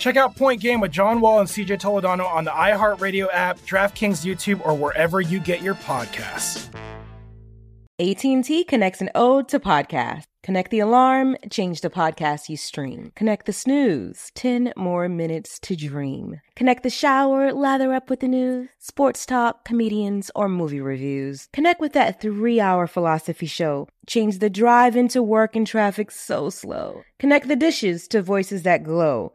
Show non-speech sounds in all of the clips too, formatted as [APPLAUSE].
Check out Point Game with John Wall and CJ Toledano on the iHeartRadio app, DraftKings YouTube, or wherever you get your podcasts. AT&T connects an ode to podcast. Connect the alarm, change the podcast you stream. Connect the snooze, 10 more minutes to dream. Connect the shower, lather up with the news, sports talk, comedians, or movie reviews. Connect with that three-hour philosophy show. Change the drive into work and traffic so slow. Connect the dishes to voices that glow.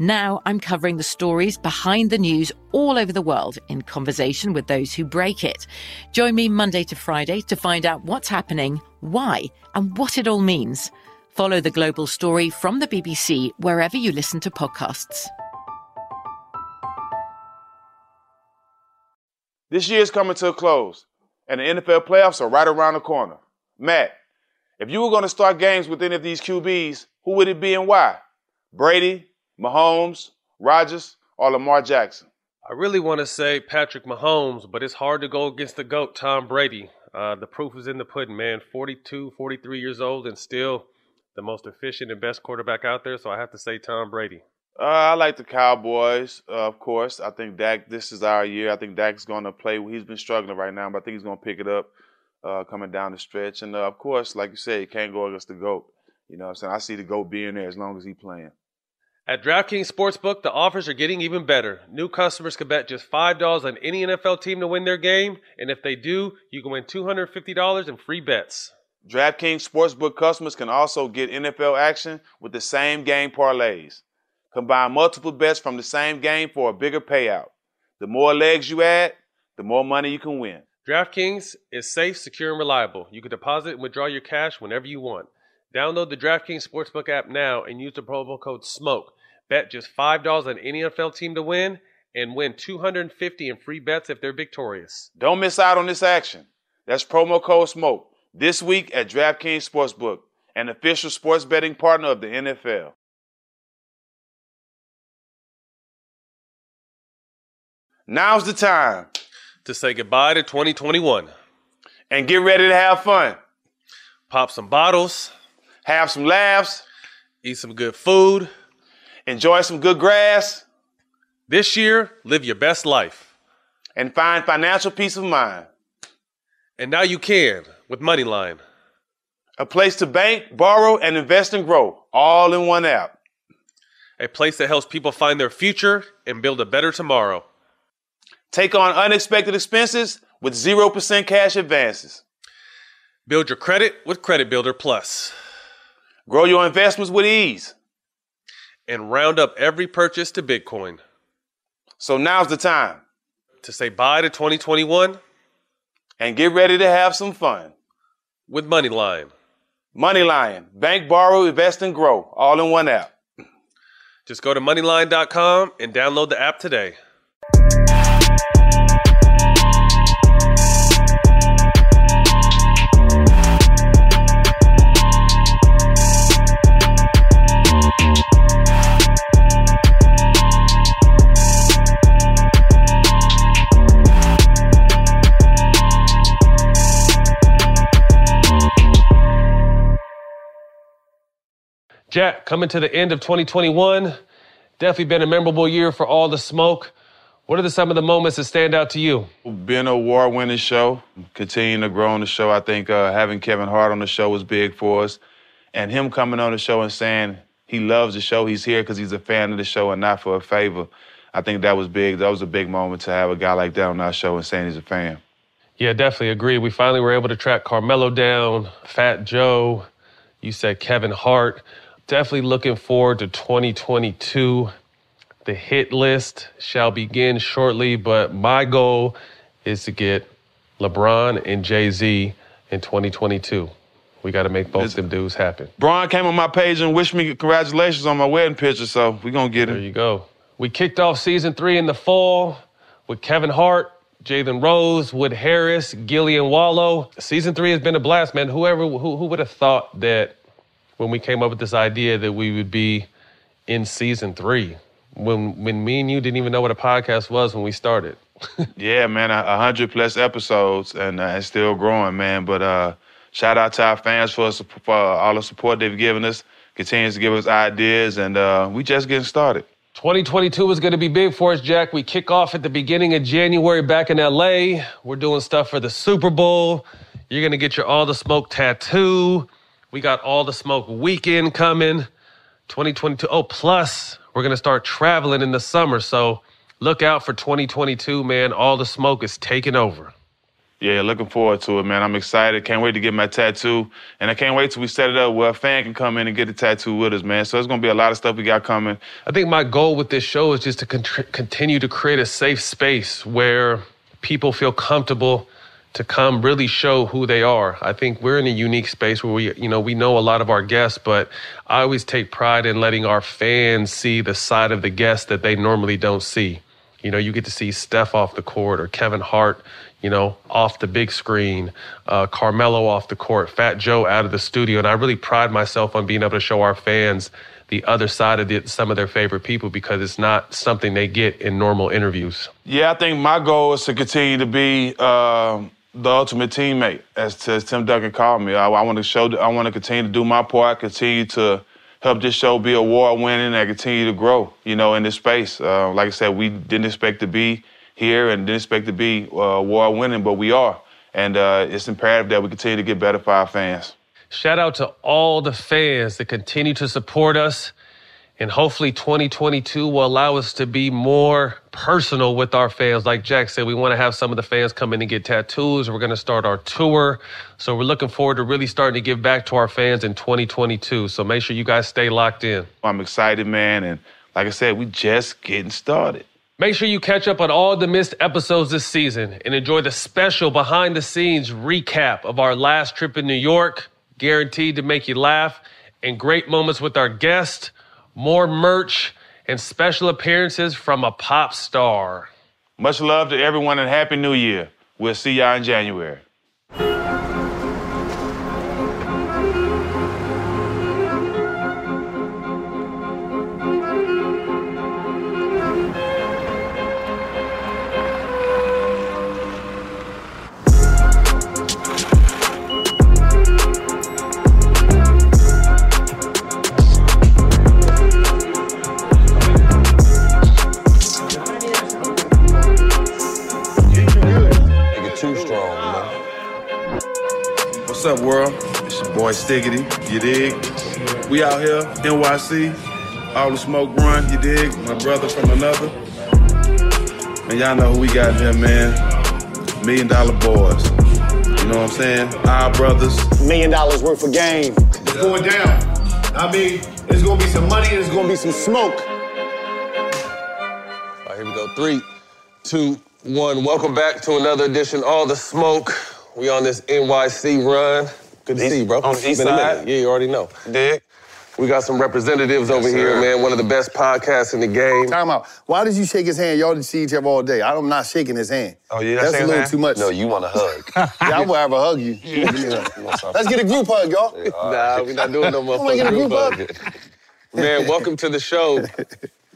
Now I'm covering the stories behind the news all over the world in conversation with those who break it. Join me Monday to Friday to find out what's happening, why, and what it all means. Follow the global story from the BBC wherever you listen to podcasts. This year is coming to a close, and the NFL playoffs are right around the corner. Matt, if you were going to start games with any of these QBs, who would it be and why? Brady, Mahomes, Rodgers, or Lamar Jackson? I really want to say Patrick Mahomes, but it's hard to go against the GOAT, Tom Brady. Uh, the proof is in the pudding, man. 42, 43 years old, and still the most efficient and best quarterback out there, so I have to say Tom Brady. Uh, I like the Cowboys, uh, of course. I think Dak, this is our year. I think Dak's going to play. He's been struggling right now, but I think he's going to pick it up uh, coming down the stretch. And uh, of course, like you said, he can't go against the GOAT. You know what I'm saying? I see the GOAT being there as long as he's playing. At DraftKings Sportsbook, the offers are getting even better. New customers can bet just $5 on any NFL team to win their game, and if they do, you can win $250 in free bets. DraftKings Sportsbook customers can also get NFL action with the same game parlays. Combine multiple bets from the same game for a bigger payout. The more legs you add, the more money you can win. DraftKings is safe, secure, and reliable. You can deposit and withdraw your cash whenever you want. Download the DraftKings Sportsbook app now and use the promo code SMOKE. Bet just $5 on any NFL team to win and win 250 in free bets if they're victorious. Don't miss out on this action. That's promo code SMOKE this week at DraftKings Sportsbook, an official sports betting partner of the NFL. Now's the time to say goodbye to 2021 and get ready to have fun. Pop some bottles, have some laughs, eat some good food, enjoy some good grass. This year, live your best life and find financial peace of mind. And now you can with MoneyLion. a place to bank, borrow, and invest and grow all in one app. A place that helps people find their future and build a better tomorrow. Take on unexpected expenses with 0% cash advances. Build your credit with Credit Builder Plus. Grow your investments with ease. And round up every purchase to Bitcoin. So now's the time to say bye to 2021 and get ready to have some fun with MoneyLion. MoneyLion, bank, borrow, invest, and grow, all in one app. Just go to moneylion.com and download the app today. Jack, coming to the end of 2021, definitely been a memorable year for all the smoke. What are the, some of the moments that stand out to you? Being a award-winning show, continuing to grow on the show. I think uh, having Kevin Hart on the show was big for us, and him coming on the show and saying he loves the show, he's here because he's a fan of the show and not for a favor. I think that was big. That was a big moment to have a guy like that on our show and saying he's a fan. Yeah, definitely agree. We finally were able to track Carmelo down, Fat Joe. You said Kevin Hart. Definitely looking forward to 2022. The hit list shall begin shortly, but my goal is to get LeBron and Jay Z in 2022. We got to make both Listen. them dudes happen. Brian came on my page and wished me congratulations on my wedding picture, so we gonna get it. There you go. We kicked off season three in the fall with Kevin Hart, Jalen Rose, Wood Harris, Gillie and Wallo. Season three has been a blast, man. Whoever who, who would have thought that when we came up with this idea that we would be in season three when when me and you didn't even know what a podcast was when we started. [LAUGHS] Yeah, man, a hundred plus episodes and uh, it's still growing, man. But uh, shout out to our fans for, for all the support they've given us. Continues to give us ideas, and uh, we just getting started. 2022 is going to be big for us, Jack. We kick off at the beginning of January back in LA. We're doing stuff for the Super Bowl. You're going to get your All the Smoke tattoo. We got All the Smoke weekend coming. 2022. Oh, plus, we're going to start traveling in the summer. So look out for 2022, man. All the Smoke is taking over. Yeah, looking forward to it, man. I'm excited. Can't wait to get my tattoo, and I can't wait till we set it up where a fan can come in and get the tattoo with us, man. So it's gonna be a lot of stuff we got coming. I think my goal with this show is just to con- continue to create a safe space where people feel comfortable to come really show who they are. I think we're in a unique space where we, you know, we know a lot of our guests, but I always take pride in letting our fans see the side of the guest that they normally don't see. You know, you get to see Steph off the court or Kevin Hart, you know, off the big screen, uh, Carmelo off the court, Fat Joe out of the studio. And I really pride myself on being able to show our fans the other side of the, some of their favorite people because it's not something they get in normal interviews. Yeah, I think my goal is to continue to be um, the ultimate teammate, as, as Tim Duncan called me. I, I want to show, I want to continue to do my part, continue to help this show be award winning and continue to grow. You know, in this space. Uh, like I said, we didn't expect to be here and didn't expect to be uh, award winning, but we are, and uh, it's imperative that we continue to get better for our fans. Shout out to all the fans that continue to support us. And hopefully 2022 will allow us to be more personal with our fans. Like Jack said, we want to have some of the fans come in and get tattoos. We're going to start our tour. So we're looking forward to really starting to give back to our fans in 2022. So make sure you guys stay locked in. I'm excited, man, and like I said, we just getting started. Make sure you catch up on all the missed episodes this season and enjoy the special behind the scenes recap of our last trip in New York, guaranteed to make you laugh, and great moments with our guests, more merch, and special appearances from a pop star. Much love to everyone and Happy New Year. We'll see y'all in January. Your you dig? We out here, NYC, all the smoke run, you dig? My brother from another. And y'all know who we got here, man. Million dollar boys. You know what I'm saying? Our brothers. million dollars worth of game. It's going down. I mean, there's gonna be some money and there's gonna be some smoke. All right, here we go. Three, two, one. Welcome back to another edition. All the smoke. We on this NYC run. Good to East- see you, bro. on the east Been side? Yeah, you already know. Dig? We got some representatives over here, man. One of the best podcasts in the game. Time out. Why did you shake his hand? Y'all didn't see each other all day. I'm not shaking his hand. Oh, yeah, That's a little his too much. No, you want a hug. [LAUGHS] yeah, I will have a hug you. [LAUGHS] Let's get a group hug, y'all. nah, we're not doing no [LAUGHS] Come on, get a motherfucking group group hug. Man, welcome to the show.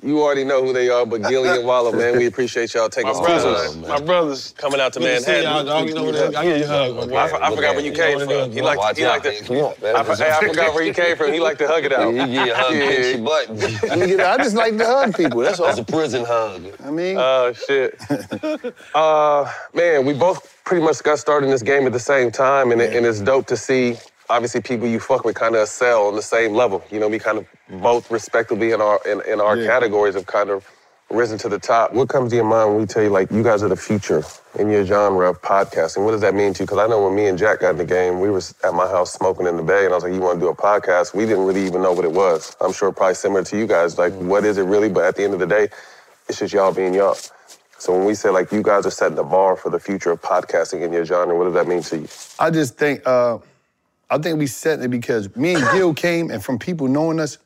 You already know who they are, but Gillie and Wallo, man, we appreciate y'all taking some brothers. time, man. My brothers. Coming out to Good to see Manhattan. y'all, dog. You know what. I give you hug. Okay, I, I forgot where you came You know what from. it He liked, Watch he liked man. to. Come on, man. I, hey, I forgot where you came from. He liked to hug it out. [LAUGHS] [LAUGHS] You give you a hug, Yeah. pinch your butt. Nigga, I just like to hug people. That's all. That's a prison hug. I mean, Oh shit. [LAUGHS] uh, man, we both pretty much got started in this game at the same time, and, it, and it's dope to see. Obviously, people you fuck with kind of excel on the same level. You know, we kind of both respectively in our in, in our Yeah. categories have kind of risen to the top. What comes to your mind when we tell you, like, you guys are the future in your genre of podcasting? What does that mean to you? Because I know when me and Jack got in the game, we was at my house smoking in the bay, and I was like, you want to do a podcast? We didn't really even know what it was. I'm sure probably similar to you guys, like, what is it really? But at the end of the day, it's just y'all being y'all. So when we say, like, you guys are setting the bar for the future of podcasting in your genre, what does that mean to you? I just think, uh, I think we set it because me and Gil came, and from people knowing us,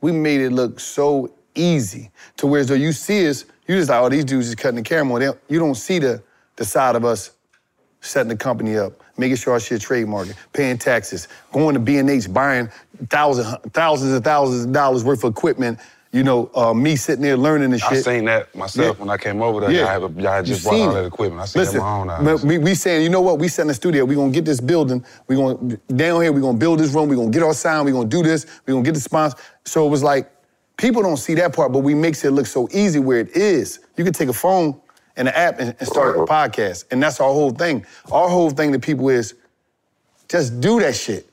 we made it look so easy. To where though you see us, you just like, oh, these dudes just cutting the camera. They You don't see the the side of us setting the company up, making sure our shit trademarked, paying taxes, going to B&H, buying thousands, thousands and thousands of dollars worth of equipment. You know, uh, me sitting there learning the shit. I seen that myself Yeah. when I came over there. Y'all, had, y'all just You brought all that equipment. I seen Listen, it with my own eyes. we, we saying, you know what? We set in the studio. We gonna get this building. We gonna down here. We gonna build this room. We gonna get our sound. We gonna do this. We gonna get the sponsor. So it was like people don't see that part, but we makes it look so easy where it is. You can take a phone and an app and, and start a podcast, and that's our whole thing. Our whole thing to people is just do that shit.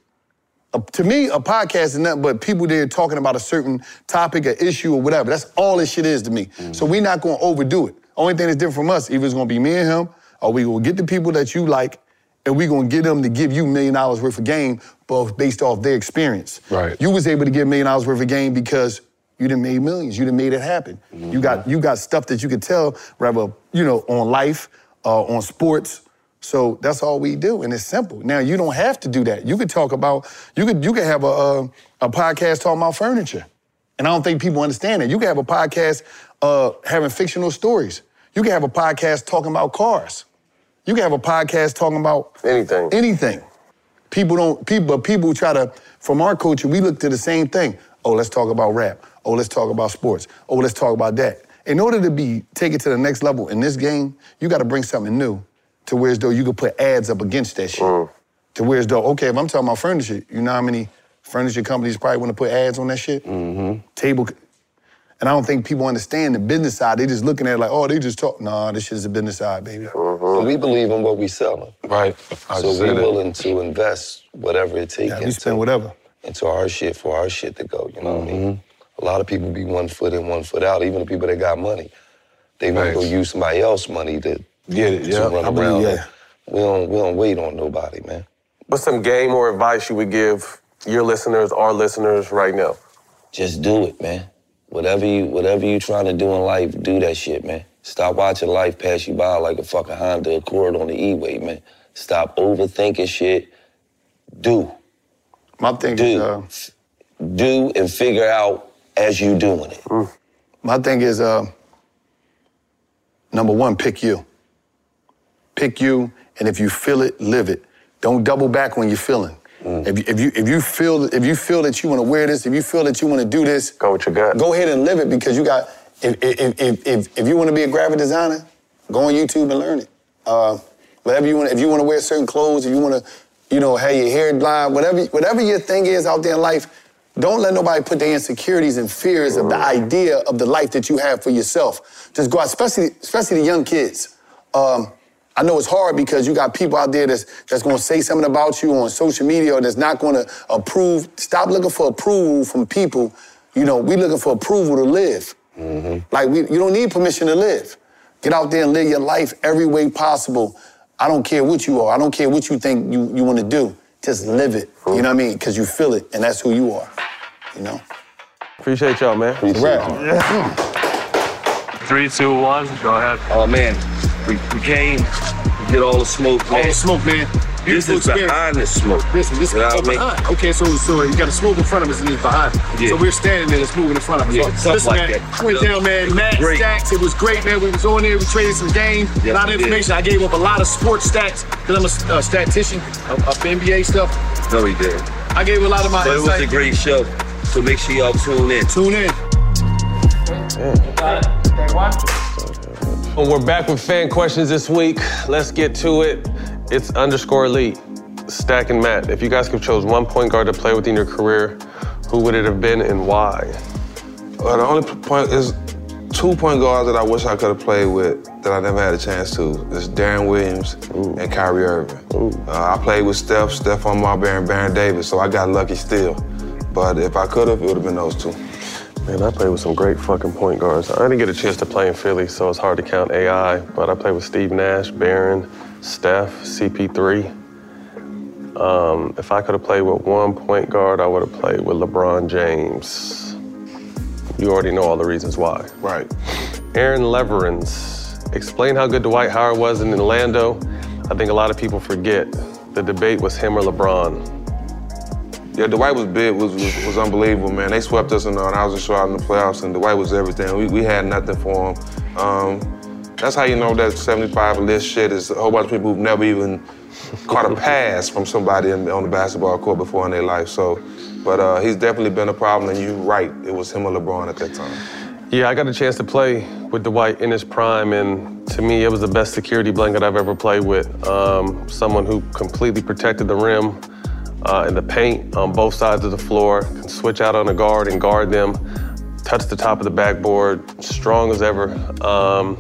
Uh, to me, a podcast is nothing but people there talking about a certain topic, or issue, or whatever. That's all this shit is to me. So we're not gonna overdo it. Only thing that's different from us, either it's gonna be me and him, or we gonna get the people that you like, and we gonna get them to give you million dollars worth of game, but based off their experience. Right. You was able to get million dollars worth of game because you done made millions. You done made it happen. You got you got stuff that you could tell, rather, you know, on life, uh, on sports. So that's all we do, and it's simple. Now you don't have to do that. You could talk about you could you could have a a, a podcast talking about furniture, and I don't think people understand that. You could have a podcast uh, having fictional stories. You could have a podcast talking about cars. You could have a podcast talking about anything. Anything. People don't people but people try to from our culture we look to the same thing. Oh, let's talk about rap. Oh, let's talk about sports. Oh, let's talk about that. In order to be take it to the next level in this game, you got to bring something new, to where as though you could put ads up against that shit. To where as though okay, if I'm talking about furniture, you know how many furniture companies probably want to put ads on that shit. Mm-hmm. Table. And I don't think people understand the business side. They just looking at it like, oh, they just talk. Nah, this shit is the business side, baby. Mm-hmm. We believe in what we selling. Right. I So we're that. willing to invest whatever it takes Yeah, we into, spend whatever. into our shit for our shit to go. You know what I mean? A lot of people be one foot in, one foot out. Even the people that got money, they want to go use somebody else's money to get it. Yeah. run I believe, around. yeah. We don't we don't wait on nobody, man. What's some game or advice you would give your listeners, our listeners, right now? Just do it, man. Whatever you whatever you trying to do in life, do that shit, man. Stop watching life pass you by like a fucking Honda Accord on the E-way, man. Stop overthinking shit. Do. My thing do. is, uh, do and figure out as you doing it. My thing is, uh, number one, pick you. Pick you, and if you feel it, live it. Don't double back when you're feeling. If, you, if you if you feel if you feel that you want to wear this, if you feel that you want to do this, go with your gut. Go ahead and live it because you got. If if if if, if you want to be a graphic designer, go on YouTube and learn it. Uh, whatever you want, if you want to wear certain clothes, if you want to, you know, have your hair lined, whatever whatever your thing is out there in life, don't let nobody put their insecurities and fears of the idea of the life that you have for yourself. Just go out, especially especially the young kids. Um, I know it's hard because you got people out there that's that's gonna say something about you on social media or that's not gonna approve. Stop looking for approval from people. You know, we looking for approval to live. Mm-hmm. Like we, you don't need permission to live. Get out there and live your life every way possible. I don't care what you are. I don't care what you think you, you want to do. Just live it. You know what I mean? Because you feel it, and that's who you are. You know. Appreciate y'all, man. Three, two, one, go ahead. Oh man, we, we came to get all the smoke, man. All the smoke, man. This Beautiful is experience. behind the smoke. Listen, this You know is what I mean? behind. Okay, so so you got a smoke in front of us and it's behind. Yeah. So we're standing there, it's moving in front of us. Yeah, So, something listen, like man, that. Went down, man. Mad Great. stacks. It was great, man. We was on there. We traded some game. Yeah, a lot of we did. information. I gave up a lot of sports stats because I'm a uh, statistician of, of NBA stuff. No, he did. I gave a lot of my But it was a great show. So make sure y'all tune in. Tune in. Well, we're back with fan questions this week. Let's get to it. It's underscore elite. Stack and Matt. If you guys could have chose one point guard to play with in your career, who would it have been and why? Well, the only point is two point guards that I wish I could have played with that I never had a chance to. Is Deron Williams and Kyrie Irving. Uh, I played with Steph, Stephon Marbury, and Baron Davis, so I got lucky still. But if I could have, it would have been those two. Man, I played with some great fucking point guards. I didn't get a chance to play in Philly, so it's hard to count AI, but I played with Steve Nash, Baron, Steph, CP3. Um, if I could have played with one point guard, I would have played with LeBron James. You already know all the reasons why. Right. Aaron Leverins. Explain how good Dwight Howard was in Orlando. I think a lot of people forget the debate was him or LeBron. Yeah, Dwight was big, was, was, was unbelievable, man. They swept us in the, I was shot in the playoffs, and Dwight was everything. We, we had nothing for him. Um, that's how you know that 75 list shit is a whole bunch of people who've never even caught a pass from somebody in, on the basketball court before in their life. So, but uh, he's definitely been a problem, and you're right. It was him or LeBron at that time. Yeah, I got a chance to play with Dwight in his prime, and to me, it was the best security blanket I've ever played with. Um, someone who completely protected the rim uh, and the paint on both sides of the floor, can switch out on a guard and guard them, touch the top of the backboard, strong as ever. Um,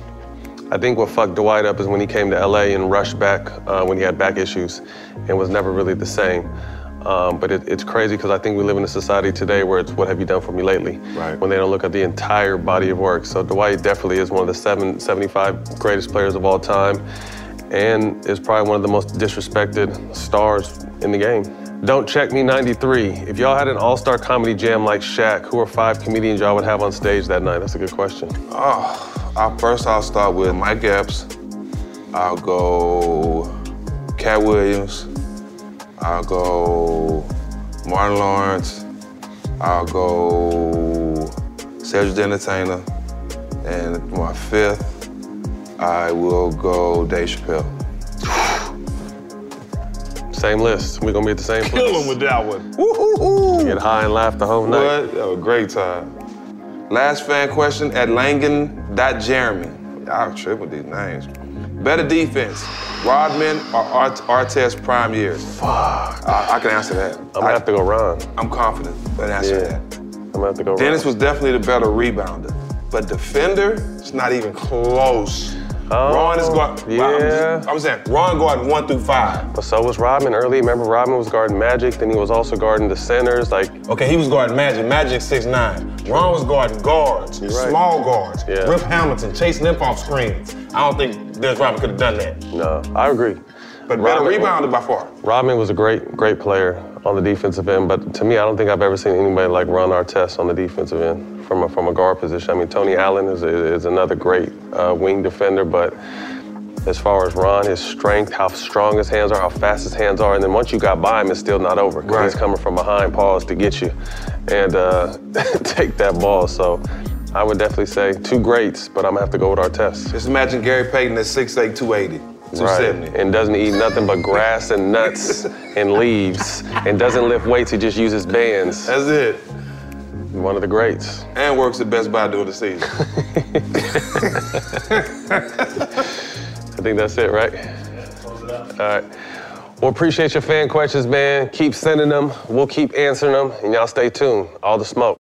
I think what fucked Dwight up is when he came to LA and rushed back uh, when he had back issues and was never really the same. Um, but it, it's crazy because I think we live in a society today where it's what have you done for me lately? Right. When they don't look at the entire body of work. So Dwight definitely is one of the seven, 75 greatest players of all time and is probably one of the most disrespected stars in the game. Don't Check Me 93. If y'all had an all star comedy jam like Shaq, who are five comedians y'all would have on stage that night? That's a good question. Oh, uh, first I'll start with Mike Epps. I'll go Katt Williams. I'll go Martin Lawrence. I'll go Cedric the Entertainer. And my fifth, I will go Dave Chappelle. Same list. We're gonna be at the same place. Kill him with that one. Woo-hoo-hoo. Get high and laugh the whole night. What? That was a great time. Last fan question at Langan.Jeremy. Y'all tripping with these names. Better defense, Rodman or Art- Artest prime years? Fuck. I, I can answer that. I'm gonna have to go Ron. I'm confident in answering Yeah. that. I'm gonna have to go Dennis Ron. was definitely the better rebounder, but defender, it's not even close. Oh, Ron is guard. yeah. I'm, I'm saying Ron guarding one through five. But so was Rodman early. Remember, Rodman was guarding Magic, then he was also guarding the centers. Like, Okay, he was guarding Magic. Magic six nine. Ron was guarding guards, right. small guards. Yeah. Rip Hamilton chasing them off screens. I don't think Dennis Rodman could have done that. no, I agree. But better rebounder by far. Rodman was a great, great player on the defensive end, but to me, I don't think I've ever seen anybody like Ron Artest on the defensive end from a, from a guard position. I mean, Tony Allen is, is another great uh, wing defender, but as far as Ron, his strength, how strong his hands are, how fast his hands are, and then once you got by him, it's still not over because he's coming from behind pause to get you and uh, [LAUGHS] take that ball. So I would definitely say two greats, but I'm gonna have to go with Artest. Just imagine Gary Payton at 6'8", 280, 270. And doesn't eat nothing but grass and nuts [LAUGHS] and leaves and doesn't lift weights, he just uses bands. That's it. One of the greats. And works at Best Buy during the season. [LAUGHS] I think that's it, right? All right. Well, appreciate your fan questions, man. Keep sending them. We'll keep answering them. And y'all stay tuned. All the smoke.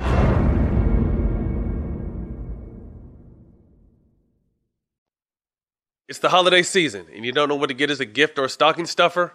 It's the holiday season, and you don't know what to get as a gift or a stocking stuffer?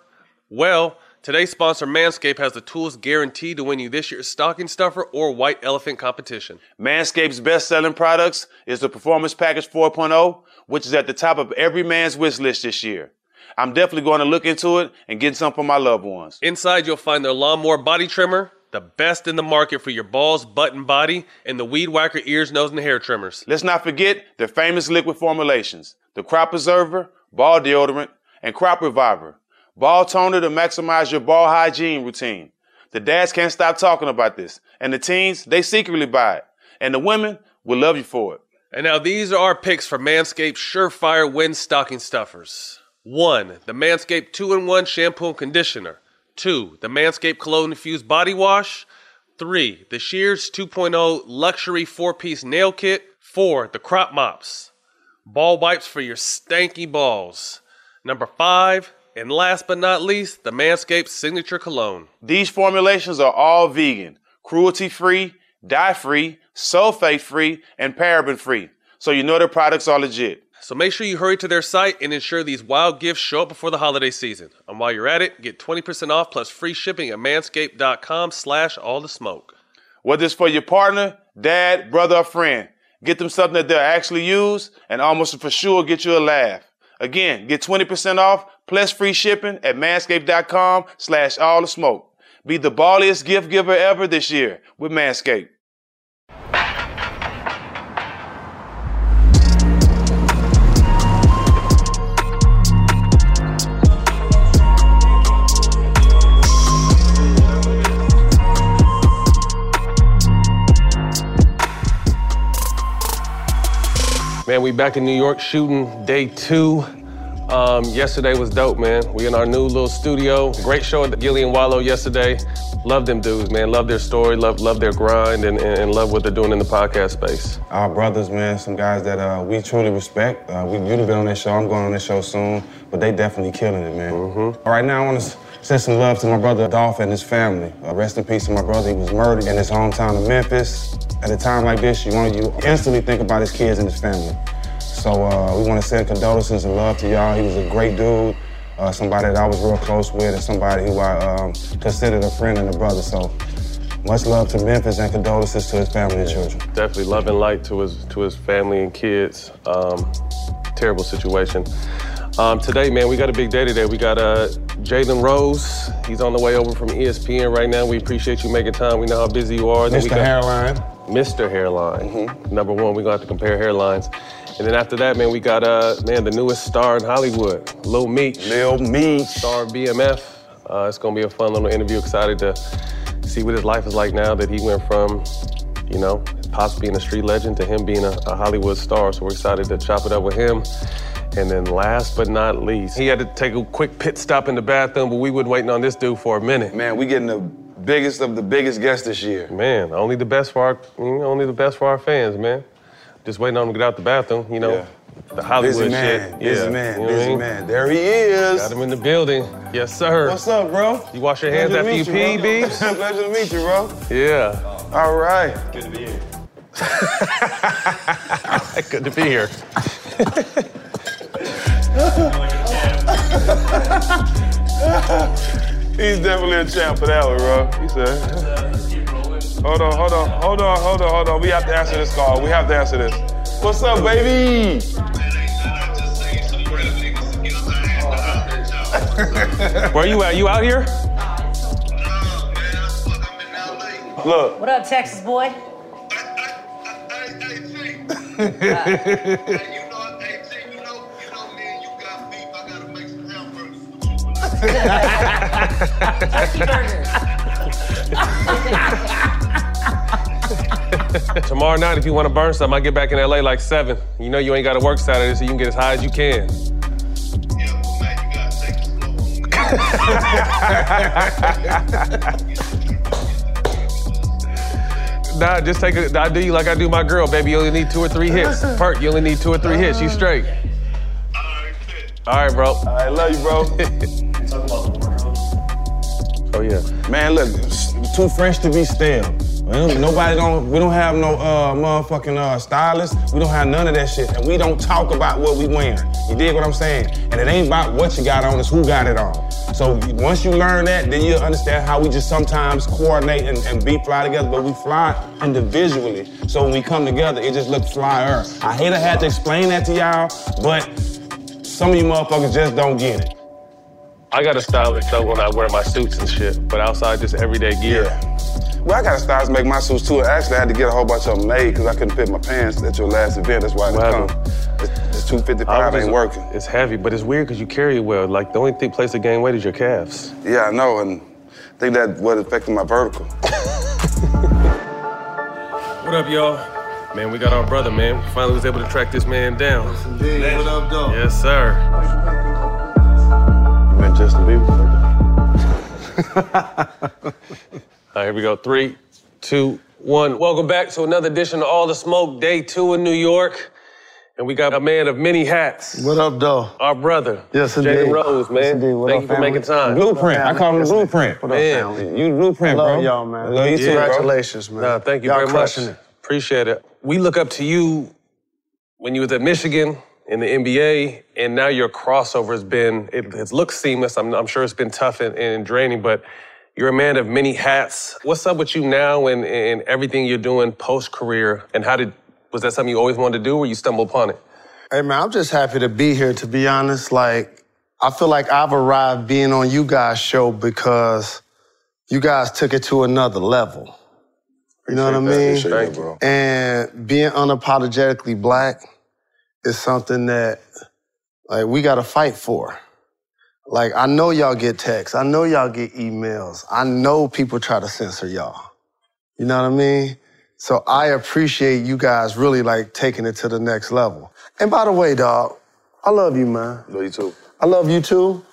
Well, today's sponsor Manscaped has the tools guaranteed to win you this year's stocking stuffer or white elephant competition. Manscaped's best selling products is the Performance Package 4.0, which is at the top of every man's wish list this year. I'm definitely going to look into it and get some for my loved ones. Inside, you'll find their lawnmower body trimmer, the best in the market for your balls, butt, and body, and the Weed Whacker ears, nose, and hair trimmers. Let's not forget their famous liquid formulations the Crop Preserver, Ball Deodorant, and Crop Reviver. Ball toner to maximize your ball hygiene routine. The dads can't stop talking about this, and the teens, they secretly buy it. And the women will love you for it. And now these are our picks for Manscaped Surefire Wind Stocking Stuffers. 1. The Manscaped 2 in 1 Shampoo and Conditioner. 2. The Manscaped Cologne Infused Body Wash. 3. The Shears 2.0 Luxury 4 piece Nail Kit. 4. The Crop Mops. Ball wipes for your stanky balls. Number 5. And last but not least, the Manscaped Signature Cologne. These formulations are all vegan, cruelty free, dye free, sulfate free, and paraben free. So you know their products are legit. So make sure you hurry to their site and ensure these wild gifts show up before the holiday season. And while you're at it, get 20% off plus free shipping at manscaped.com slash all the smoke. Whether it's for your partner, dad, brother, or friend, get them something that they'll actually use and almost for sure get you a laugh. Again, get 20% off plus free shipping at manscaped.com slash all the smoke. Be the balliest gift giver ever this year with Manscaped. Man, we back in New York shooting day two. Um, yesterday was dope, man. We in our new little studio. Great show at Gillie and Wallo yesterday. Love them dudes, man. Love their story, love love their grind, and, and, and love what they're doing in the podcast space. Our brothers, man, some guys that uh, we truly respect. Uh, we, you've been on that show. I'm going on this show soon, but they definitely killing it, man. Mm-hmm. Right now, I want to send some love to my brother Dolph and his family. Uh, rest in peace to my brother. He was murdered in his hometown of Memphis. At a time like this, you want you instantly think about his kids and his family. So uh, we want to send condolences and love to y'all. He was a great dude, uh, somebody that I was real close with, and somebody who I um, considered a friend and a brother. So much love to Memphis and condolences to his family and children. Definitely love and light to his to his family and kids. Um, terrible situation. Um, today, man, we got a big day today. We got uh, Jalen Rose. He's on the way over from ESPN right now. We appreciate you making time. We know how busy you are. Mr. got- Hairline. Mr. Hairline. Number one, we're gonna have to compare hairlines. And then after that, man, we got uh man the newest star in Hollywood, Lil Meech. Lil Meech. Star BMF. Uh, it's gonna be a fun little interview. Excited to see what his life is like now that he went from, you know, possibly being a street legend to him being a, a Hollywood star. So we're excited to chop it up with him. And then last but not least, he had to take a quick pit stop in the bathroom, but we been waiting on this dude for a minute. Man, we getting the biggest of the biggest guests this year. Man, only the best for our, only the best for our fans, man. Just waiting on him to get out the bathroom, you know. Yeah. The Hollywood busy man, shit. busy yeah. man, You know busy mean? man. There he is. Got him in the building. Yes, sir. What's up, bro? You wash your hands Pleasure to after you meet pee, bro. Beebs? [LAUGHS] Pleasure to meet you, bro. Yeah. All right. Good to be here. [LAUGHS] Good to be here. [LAUGHS] He's definitely a champ for that one, bro. He said. Hold on, hold on, hold on, hold on, hold on. We have to answer this call. We have to answer this. What's up, baby? Where you at? You out here? Look. What up, Texas boy? [LAUGHS] Turkey burgers. Tomorrow night, if you want to burn something, I get back in LA like seven. You know you ain't got to work Saturday, so you can get as high as you can. [LAUGHS] Nah, just take a. I do you like I do my girl, baby. You only need two or three hits. Perk, you only need two or three hits. You straight. All right, bro. I love you, bro. [LAUGHS] oh yeah. Man, look, too fresh to be stale. Nobody don't. We don't have no uh, motherfucking uh, stylist. We don't have none of that shit, and we don't talk about what we wearing. You dig what I'm saying? And it ain't about what you got on; it's who got it on. So once you learn that, then you'll understand how we just sometimes coordinate and, and be fly together, but we fly individually. So when we come together, it just looks flyer. I hate I had to explain that to y'all, but some of you motherfuckers just don't get it. I got a stylist though when I wear my suits and shit, but outside just everyday gear. Yeah. Well, I got a stylist make my suits too. Actually, I had to get a whole bunch of them made because I couldn't fit my pants at your last event. That's why I didn't come. It's, it's 255 ain't working. It's heavy, but it's weird because you carry it well. Like the only thing place to gain weight is your calves. Yeah, I know, and I think that what affected my vertical. [LAUGHS] What up, y'all? Man, we got our brother, man. We finally was able to track this man down. Indeed. What up, though? Yes, sir. You met Justin Bieber? [LAUGHS] All right, here we go. Three, two, one. Welcome back to another edition of All the Smoke, day two in New York. And we got a man of many hats. What up, though? Our brother. Yes, Jalen indeed. Rose, man. Yes, indeed. What Thank up, you for family? making time. Blueprint. I call him the blueprint. What up, Man. family? You the blueprint, Love bro. y'all, man. I love you too, bro. Congratulations, man. No, thank you Y'all very much. it. Appreciate it. We look up to you when you was at Michigan in the NBA, and now your crossover has been, it mm-hmm. has looked seamless. I'm, I'm sure it's been tough and, and draining, but you're a man of many hats. What's up with you now and, and everything you're doing post career? And how did, was that something you always wanted to do or you stumbled upon it? Hey, man, I'm just happy to be here, to be honest. Like, I feel like I've arrived being on you guys' show because you guys took it to another level. You know what I mean? Appreciate that, bro. And being unapologetically black is something that, like, we got to fight for. Like, I know y'all get texts. I know y'all get emails. I know people try to censor y'all. You know what I mean? So I appreciate you guys really like taking it to the next level. And by the way, dog, I love you, man. Love you too. I love you too.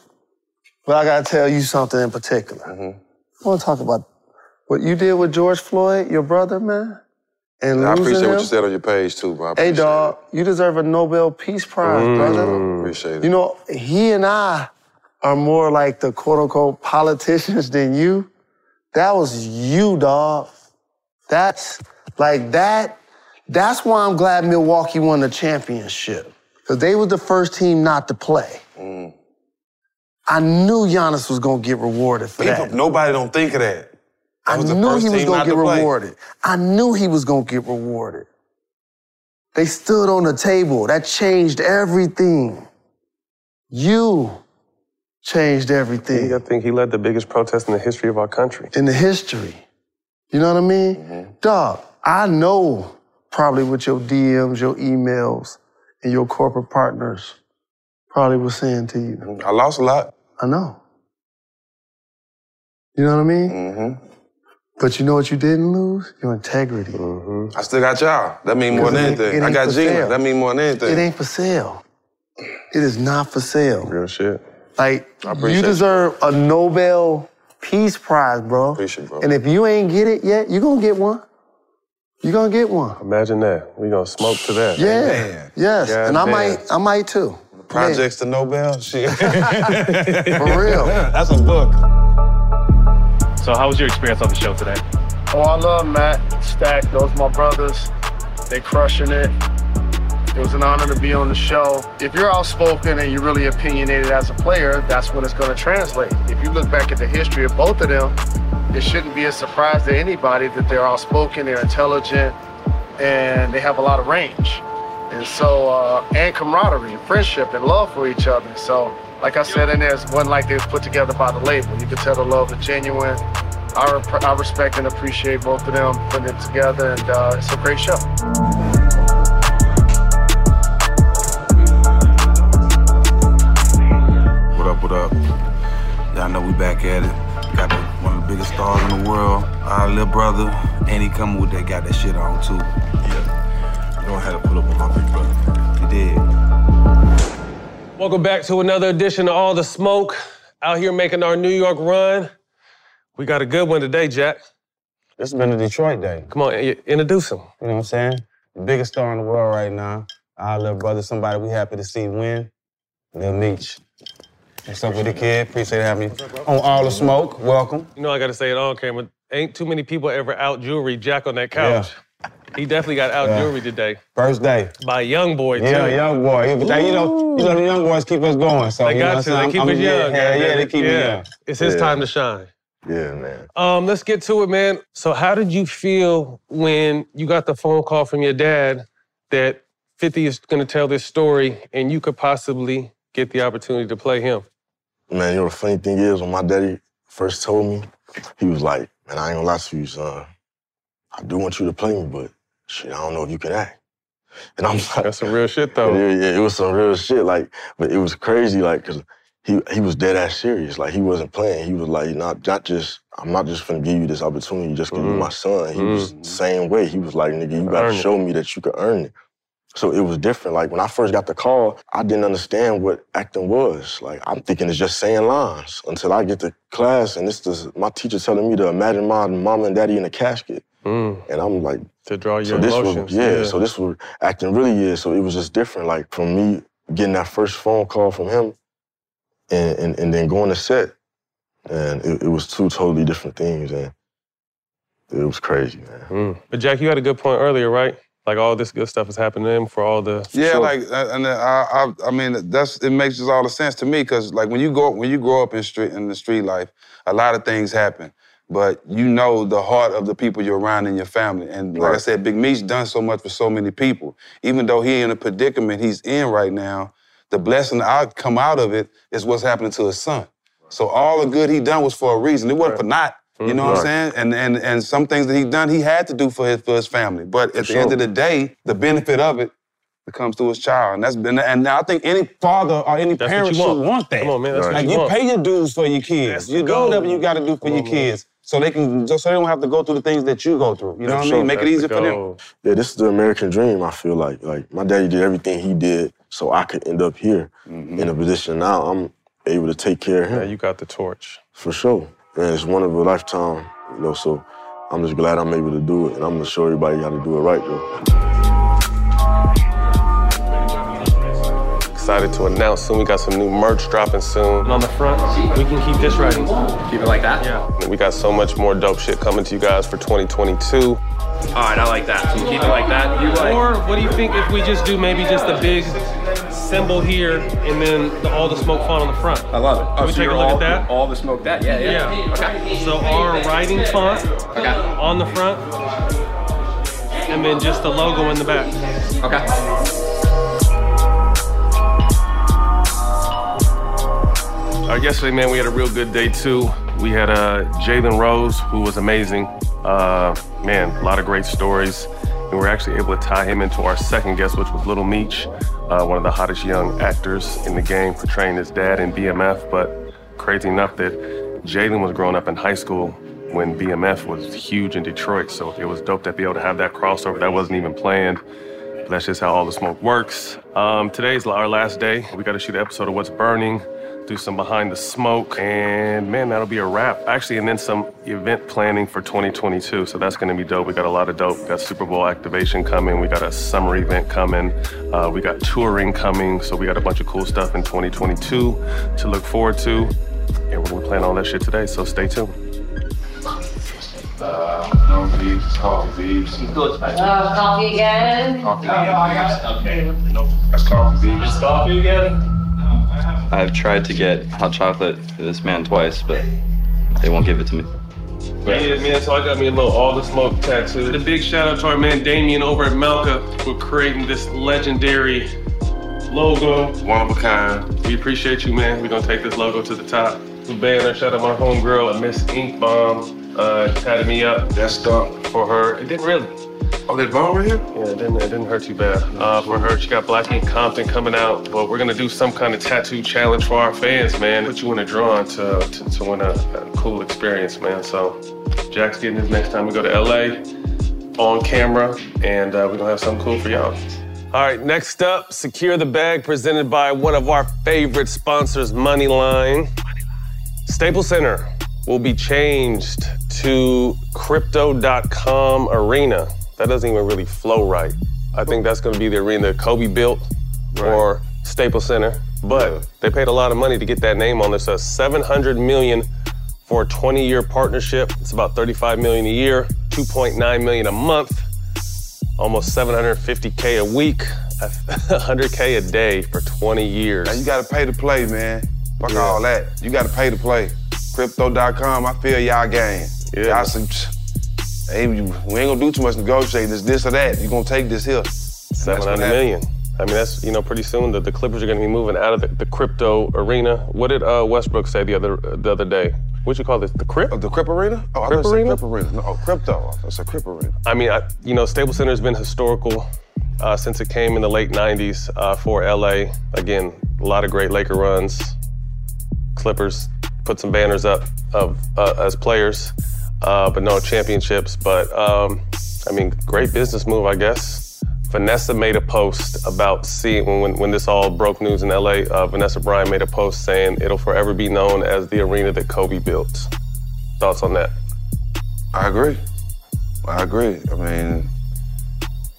But I gotta tell you something in particular. Mm-hmm. I want to talk about what you did with George Floyd, your brother, man. And I appreciate him. what you said on your page too, bro. Hey, dog, you deserve a Nobel Peace Prize, Mm. brother. Appreciate it. You know, he and I are more like the quote unquote politicians than you. That was you, dog. That's like that. That's why I'm glad Milwaukee won the championship. Because they were the first team not to play. Mm. I knew Giannis was gonna get rewarded for People, that. nobody don't think of that. I knew he was gonna get rewarded. I knew he was gonna get rewarded. They stood on the table. That changed everything. You changed everything I think he led the biggest protest in the history of our country. in the history. You know what I mean? Mm-hmm. Dog, I know probably with your DMs, your emails, and your corporate partners probably was saying to you? I lost a lot. I know. You know what I mean? Mm-hmm. But you know what you didn't lose? Your integrity. Mm-hmm. I still got y'all. That mean more than anything. I got Gina. sale. That mean more than anything. It ain't for sale. It is not for sale. Real shit. Like, you deserve a Nobel Peace Prize, bro. Appreciate it, bro. And if you ain't get it yet, you're gonna get one. You're gonna get one. Imagine that. We gonna smoke to that. Yeah. Yes. God and I damn. might I might too. Projects to Nobel. Shit. For real. [LAUGHS] That's a book. So, how was your experience on the show today? Oh, I love Matt, Stack, those my brothers. They crushing it. It was an honor to be on the show. If you're outspoken and you're really opinionated as a player, that's when it's going to translate. If you look back at the history of both of them, it shouldn't be a surprise to anybody that they're outspoken, they're intelligent, and they have a lot of range. And so, uh, and camaraderie, and friendship, and love for each other. So, like I said in there, it wasn't like they was put together by the label. You could tell the love is genuine. I, rep- I respect and appreciate both of them putting it together, and uh, it's a great show. What up, what up? Y'all know we back at it. Got the, one of the biggest stars in the world, our little brother, and he coming with that, got that shit on too. Yeah. You don't to pull up on my big brother. You did. Welcome back to another edition of All the Smoke. Out here making our New York run. We got a good one today, Jack. This has been a Detroit day. Come on, introduce him. You know what I'm saying? The biggest star in the world right now. Our little brother, somebody we happy to see win. Lil Meech. What's up with the kid? Appreciate having you on All the Smoke. Welcome. You know, I gotta say it on camera. Ain't too many people ever out jewelry Jack on that couch. He definitely got out jewelry today First day. by young boy, too. Yeah, young boy. You know, you know the young boys keep us going. So They you got. I'm They keep I'm- us I'm- young. Yeah, yeah, they keep Yeah. young. It's his Yeah. time to shine. Yeah, man. Um, let's get to it, man. So, how did you feel when you got the phone call from your dad that 50 is going to tell this story and you could possibly get the opportunity to play him? Man, you know the funny thing is, when my daddy first told me, he was like, "Man, I ain't gonna lie to you, son. I do want you to play me, but shit, I don't know if you can act." And I'm like, "That's some real shit, [LAUGHS] though." Yeah, yeah, it was some real shit. Like, but it was crazy, like, cause he he was dead ass serious. Like, he wasn't playing. He was like, not not just. I'm not just gonna give you this opportunity just because you're my mm-hmm. son. He was the same way. He was like, nigga, you gotta show me that you can earn it. So it was different. Like when I first got the call, I didn't understand what acting was. Like I'm thinking it's just saying lines until I get to class and this is my teacher telling me to imagine my mom and daddy in a casket. And I'm like, to draw so your this emotions. was yeah, So this was acting really is. So it was just different. Like from me getting that first phone call from him, and and, and then going to set, and it, it was two totally different things, and it was crazy, man. Mm. But Jack, you had a good point earlier, right? Like all this good stuff is happening to him for all the Yeah, Sure. like, uh, and uh, I, I, I mean, that's it makes just all the sense to me because, like, when you go when you grow up in street in the street life, a lot of things happen, but you know the heart of the people you're around in your family. And like I said, Big Meech done so much for so many people. Even though he in a predicament he's in right now, the blessing i come out of it is what's happening to his son. So all the good he done was for a reason. It wasn't for not. You know what I'm saying? And and and some things that he done, he had to do for his for his family. But at the end of the day, the benefit of it comes to his child, and that's been. And I think any father or any That's parent should want. want that. Come on, man, that's what like you you pay your dues for your kids. you do whatever you got to do for your kids, so they can just so they don't have to go through the things that you go through. You know what I mean? Make it easier for them. Yeah, this is the American dream. I feel like like my daddy did everything he did so I could end up here mm-hmm. in a position now. I'm able to take care of him. Yeah, you got the torch. For sure. And it's one of a lifetime, you know, so I'm just glad I'm able to do it. And I'm gonna show everybody how to do it right though. Excited to announce soon. We got some new merch dropping soon. And on the front, we can keep this writing. Keep it like that? Yeah. We got so much more dope shit coming to you guys for 2022. All right, I like that. So keep it like that. You like? Or what do you think if we just do maybe just a big symbol here and then the, all the smoke font on the front? I love it. Can Oh, we so take a you're look all, at that? All the smoke that. Yeah, yeah. Okay. So our writing font on the front, and then just the logo in the back. Okay. Uh, yesterday, man, we had a real good day too. We had uh, Jalen Rose, who was amazing. Uh, man, a lot of great stories. And we were actually able to tie him into our second guest, which was Little Meech. uh, one of the hottest young actors in the game, portraying his dad in BMF. But crazy enough that Jalen was growing up in high school when BMF was huge in Detroit. So it was dope to be able to have that crossover. That wasn't even planned. But that's just how all the smoke works. Um, today's our last day. We got to shoot an episode of What's Burning, do some behind the smoke, and man, that'll be a wrap. Actually, and then some event planning for 2022. So that's going to be dope. We got a lot of dope. We got Super Bowl activation coming. We got a summer event coming. Uh, we got touring coming. So we got a bunch of cool stuff in 2022 to look forward to. And we're going to plan all that shit today. So stay tuned. Uh, no Veeps, coffee Veeps. Good. Uh, coffee again? Coffee again. Okay. Nope. That's coffee Veeps. Just coffee again? I've tried to get hot chocolate for this man twice, but they won't give it to me. Yeah, man, so I got me a little All the Smoke tattoo. A big shout out to our man Damien over at Melka for creating this legendary logo. One of a kind. We appreciate you, man. We're gonna take this logo to the top. The banner, shout out my homegirl, Miss Ink Bomb, uh, tatted me up. That's stuck for her. It didn't really. Oh, that bomb right here? Yeah, it didn't, it didn't hurt too bad. Uh, for her, she got Black Ink Compton coming out, but we're gonna do some kind of tattoo challenge for our fans, man. Put you in a drawing to, to, to win a, a cool experience, man. So Jack's getting his next time we go to LA on camera, and uh, we're gonna have something cool for y'all. All right, next up, Secure the Bag presented by one of our favorite sponsors, MoneyLion. Staples Center will be changed to crypto.com arena. That doesn't even really flow right. I think that's going to be the arena Kobe built or Staples Center. But they paid a lot of money to get that name on there. So uh, 700 million for a 20-year partnership. It's about 35 million a year, 2.9 million a month, almost 750k a week, [LAUGHS] 100k a day for 20 years. Now you gotta pay to play, man. Fuck all that. You gotta pay to play. Crypto.com, I feel y'all game. Yeah. Y'all some, hey, we ain't gonna do too much negotiating. It's this or that. You gonna take this here. Seven hundred million. I mean, that's you know, pretty soon the, the Clippers are going to be moving out of the, the crypto arena. What did uh, Westbrook say the other the other day? What you call this? The crypt? the Crip Arena? Oh, I Crip thought you Arena? Crip Arena. No, oh, crypto. That's a Crip Arena. I mean, I, you know, Staples Center has been historical uh, since it came in the late '90s uh, for LA. Again, a lot of great Laker runs. Clippers put some banners up of uh, as players, uh, but no championships. But um, I mean, great business move, I guess. Vanessa made a post about seeing when, when, this all broke news in LA. Uh, Vanessa Bryant made a post saying it'll forever be known as the arena that Kobe built. Thoughts on that? I agree. I agree. I mean,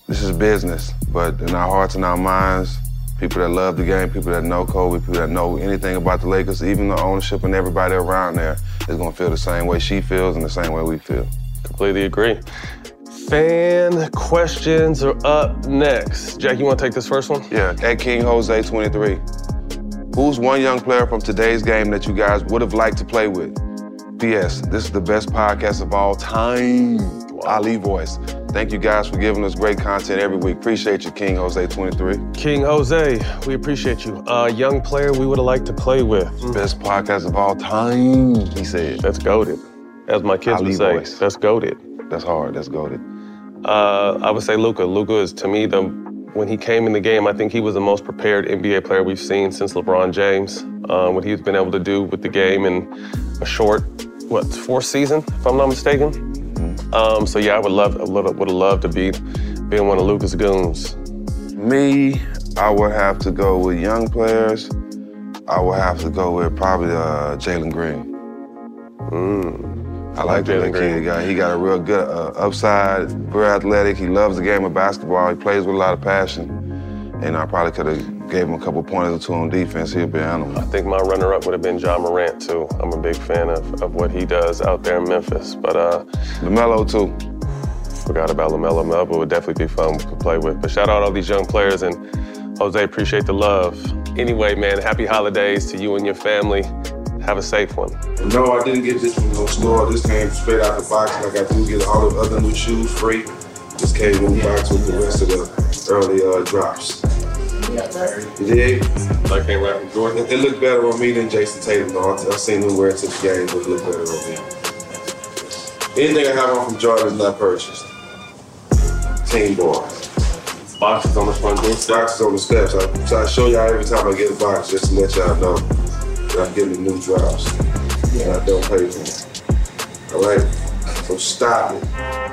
this is business, but in our hearts and our minds, people that love the game, people that know Kobe, people that know anything about the Lakers, even the ownership and everybody around there is gonna feel the same way she feels and the same way we feel. Completely agree. Fan questions are up next. Jack, you want to take this first one? Yeah, at King Jose 23. Who's one young player from today's game that you guys would have liked to play with? P.S. This is the best podcast of all time. Ali Voice. Thank you guys for giving us great content every week. Appreciate you, King Jose 23. King Jose, we appreciate you. Uh, young player we would have liked to play with. Best podcast of all time, he said. That's goaded. As my kids Ali would say, voice. that's goaded. That's hard. That's goaded. Uh, I would say Luka. Luka is to me the when he came in the game, I think he was the most prepared NBA player we've seen since LeBron James. Um, what he's been able to do with the game in a short, what, fourth season, if I'm not mistaken. Um, so yeah, I would love, would have loved to be being one of Luka's goons. Me, I would have to go with young players. I would have to go with probably uh, Jalen Green. I like little kid. Guy. He got a real good uh, upside, very athletic. He loves the game of basketball. He plays with a lot of passion. And I probably could have gave him a couple pointers or two on defense. He'd be an animal. I think my runner-up would have been Ja Morant too. I'm a big fan of, of what he does out there in Memphis. But uh, LaMelo too. Forgot about LaMelo. LaMelo would definitely be fun to play with. But shout out all these young players and Jose, appreciate the love. Anyway, man, happy holidays to you and your family. Have a safe one. No, I didn't get this from no store. This came straight out the box. Like I do get all the other new shoes free. This came in the box with the rest of the early uh, drops. You dig? Like came right from Jordan. It, it looked better on me than Jayson Tatum, though. I've seen him wear it to the game, but it looked better on me. Anything I have on from Jordan is not purchased. Team boy. Boxes on the front door. Boxes on the steps. I try to show y'all every time I get a box just to let y'all know that I'm getting the new drops. And I don't pay for them. All right? So stop it.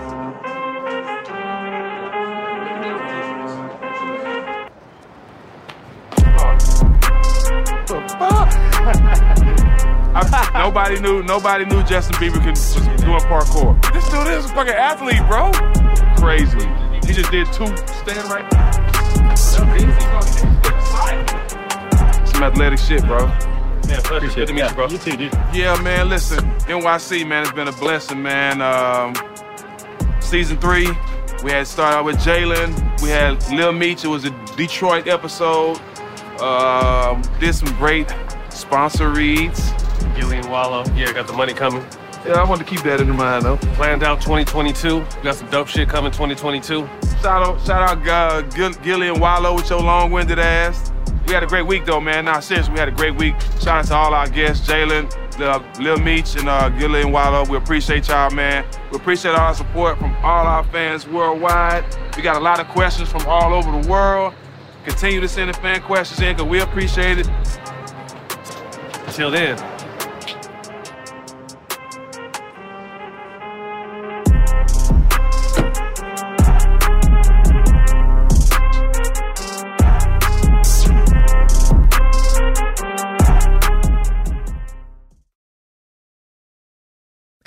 I- nobody knew. Nobody knew Justin Bieber could, was doing parkour. This dude is a fucking athlete, bro. Crazy. He just did two stand right. Some athletic shit, bro. Man, pleasure. Good to meet you, bro. You too, dude. Yeah, man. Listen, NYC, man, it's been a blessing, man. Um, season three, we had started out with Jalen. We had Lil Meech. It was a Detroit episode. Um, did some great sponsor reads. Gillie and Wallo. Yeah, got the money coming. Yeah, I want to keep that in mind, though. Planned out 2022. Got some dope shit coming 2022. Shout out, shout out, uh, Gil- Gillie and Wallo with your long-winded ass. We had a great week, though, man. Nah, seriously, we had a great week. Shout out to all our guests, Jalen, uh, Lil Meech, and uh, Gillie and Wallo. We appreciate y'all, man. We appreciate all our support from all our fans worldwide. We got a lot of questions from all over the world. Continue to send the fan questions in, because we appreciate it. Until then.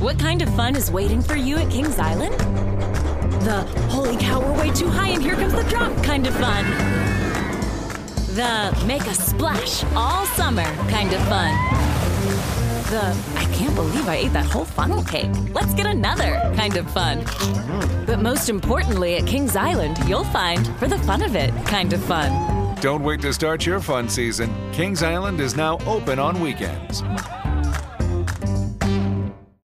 What kind of fun is waiting for you at Kings Island? The holy cow, we're way too high and here comes the drop kind of fun. The make a splash all summer kind of fun. The I can't believe I ate that whole funnel cake. Let's get another kind of fun. But most importantly, at Kings Island, you'll find for the fun of it kind of fun. Don't wait to start your fun season. Kings Island is now open on weekends.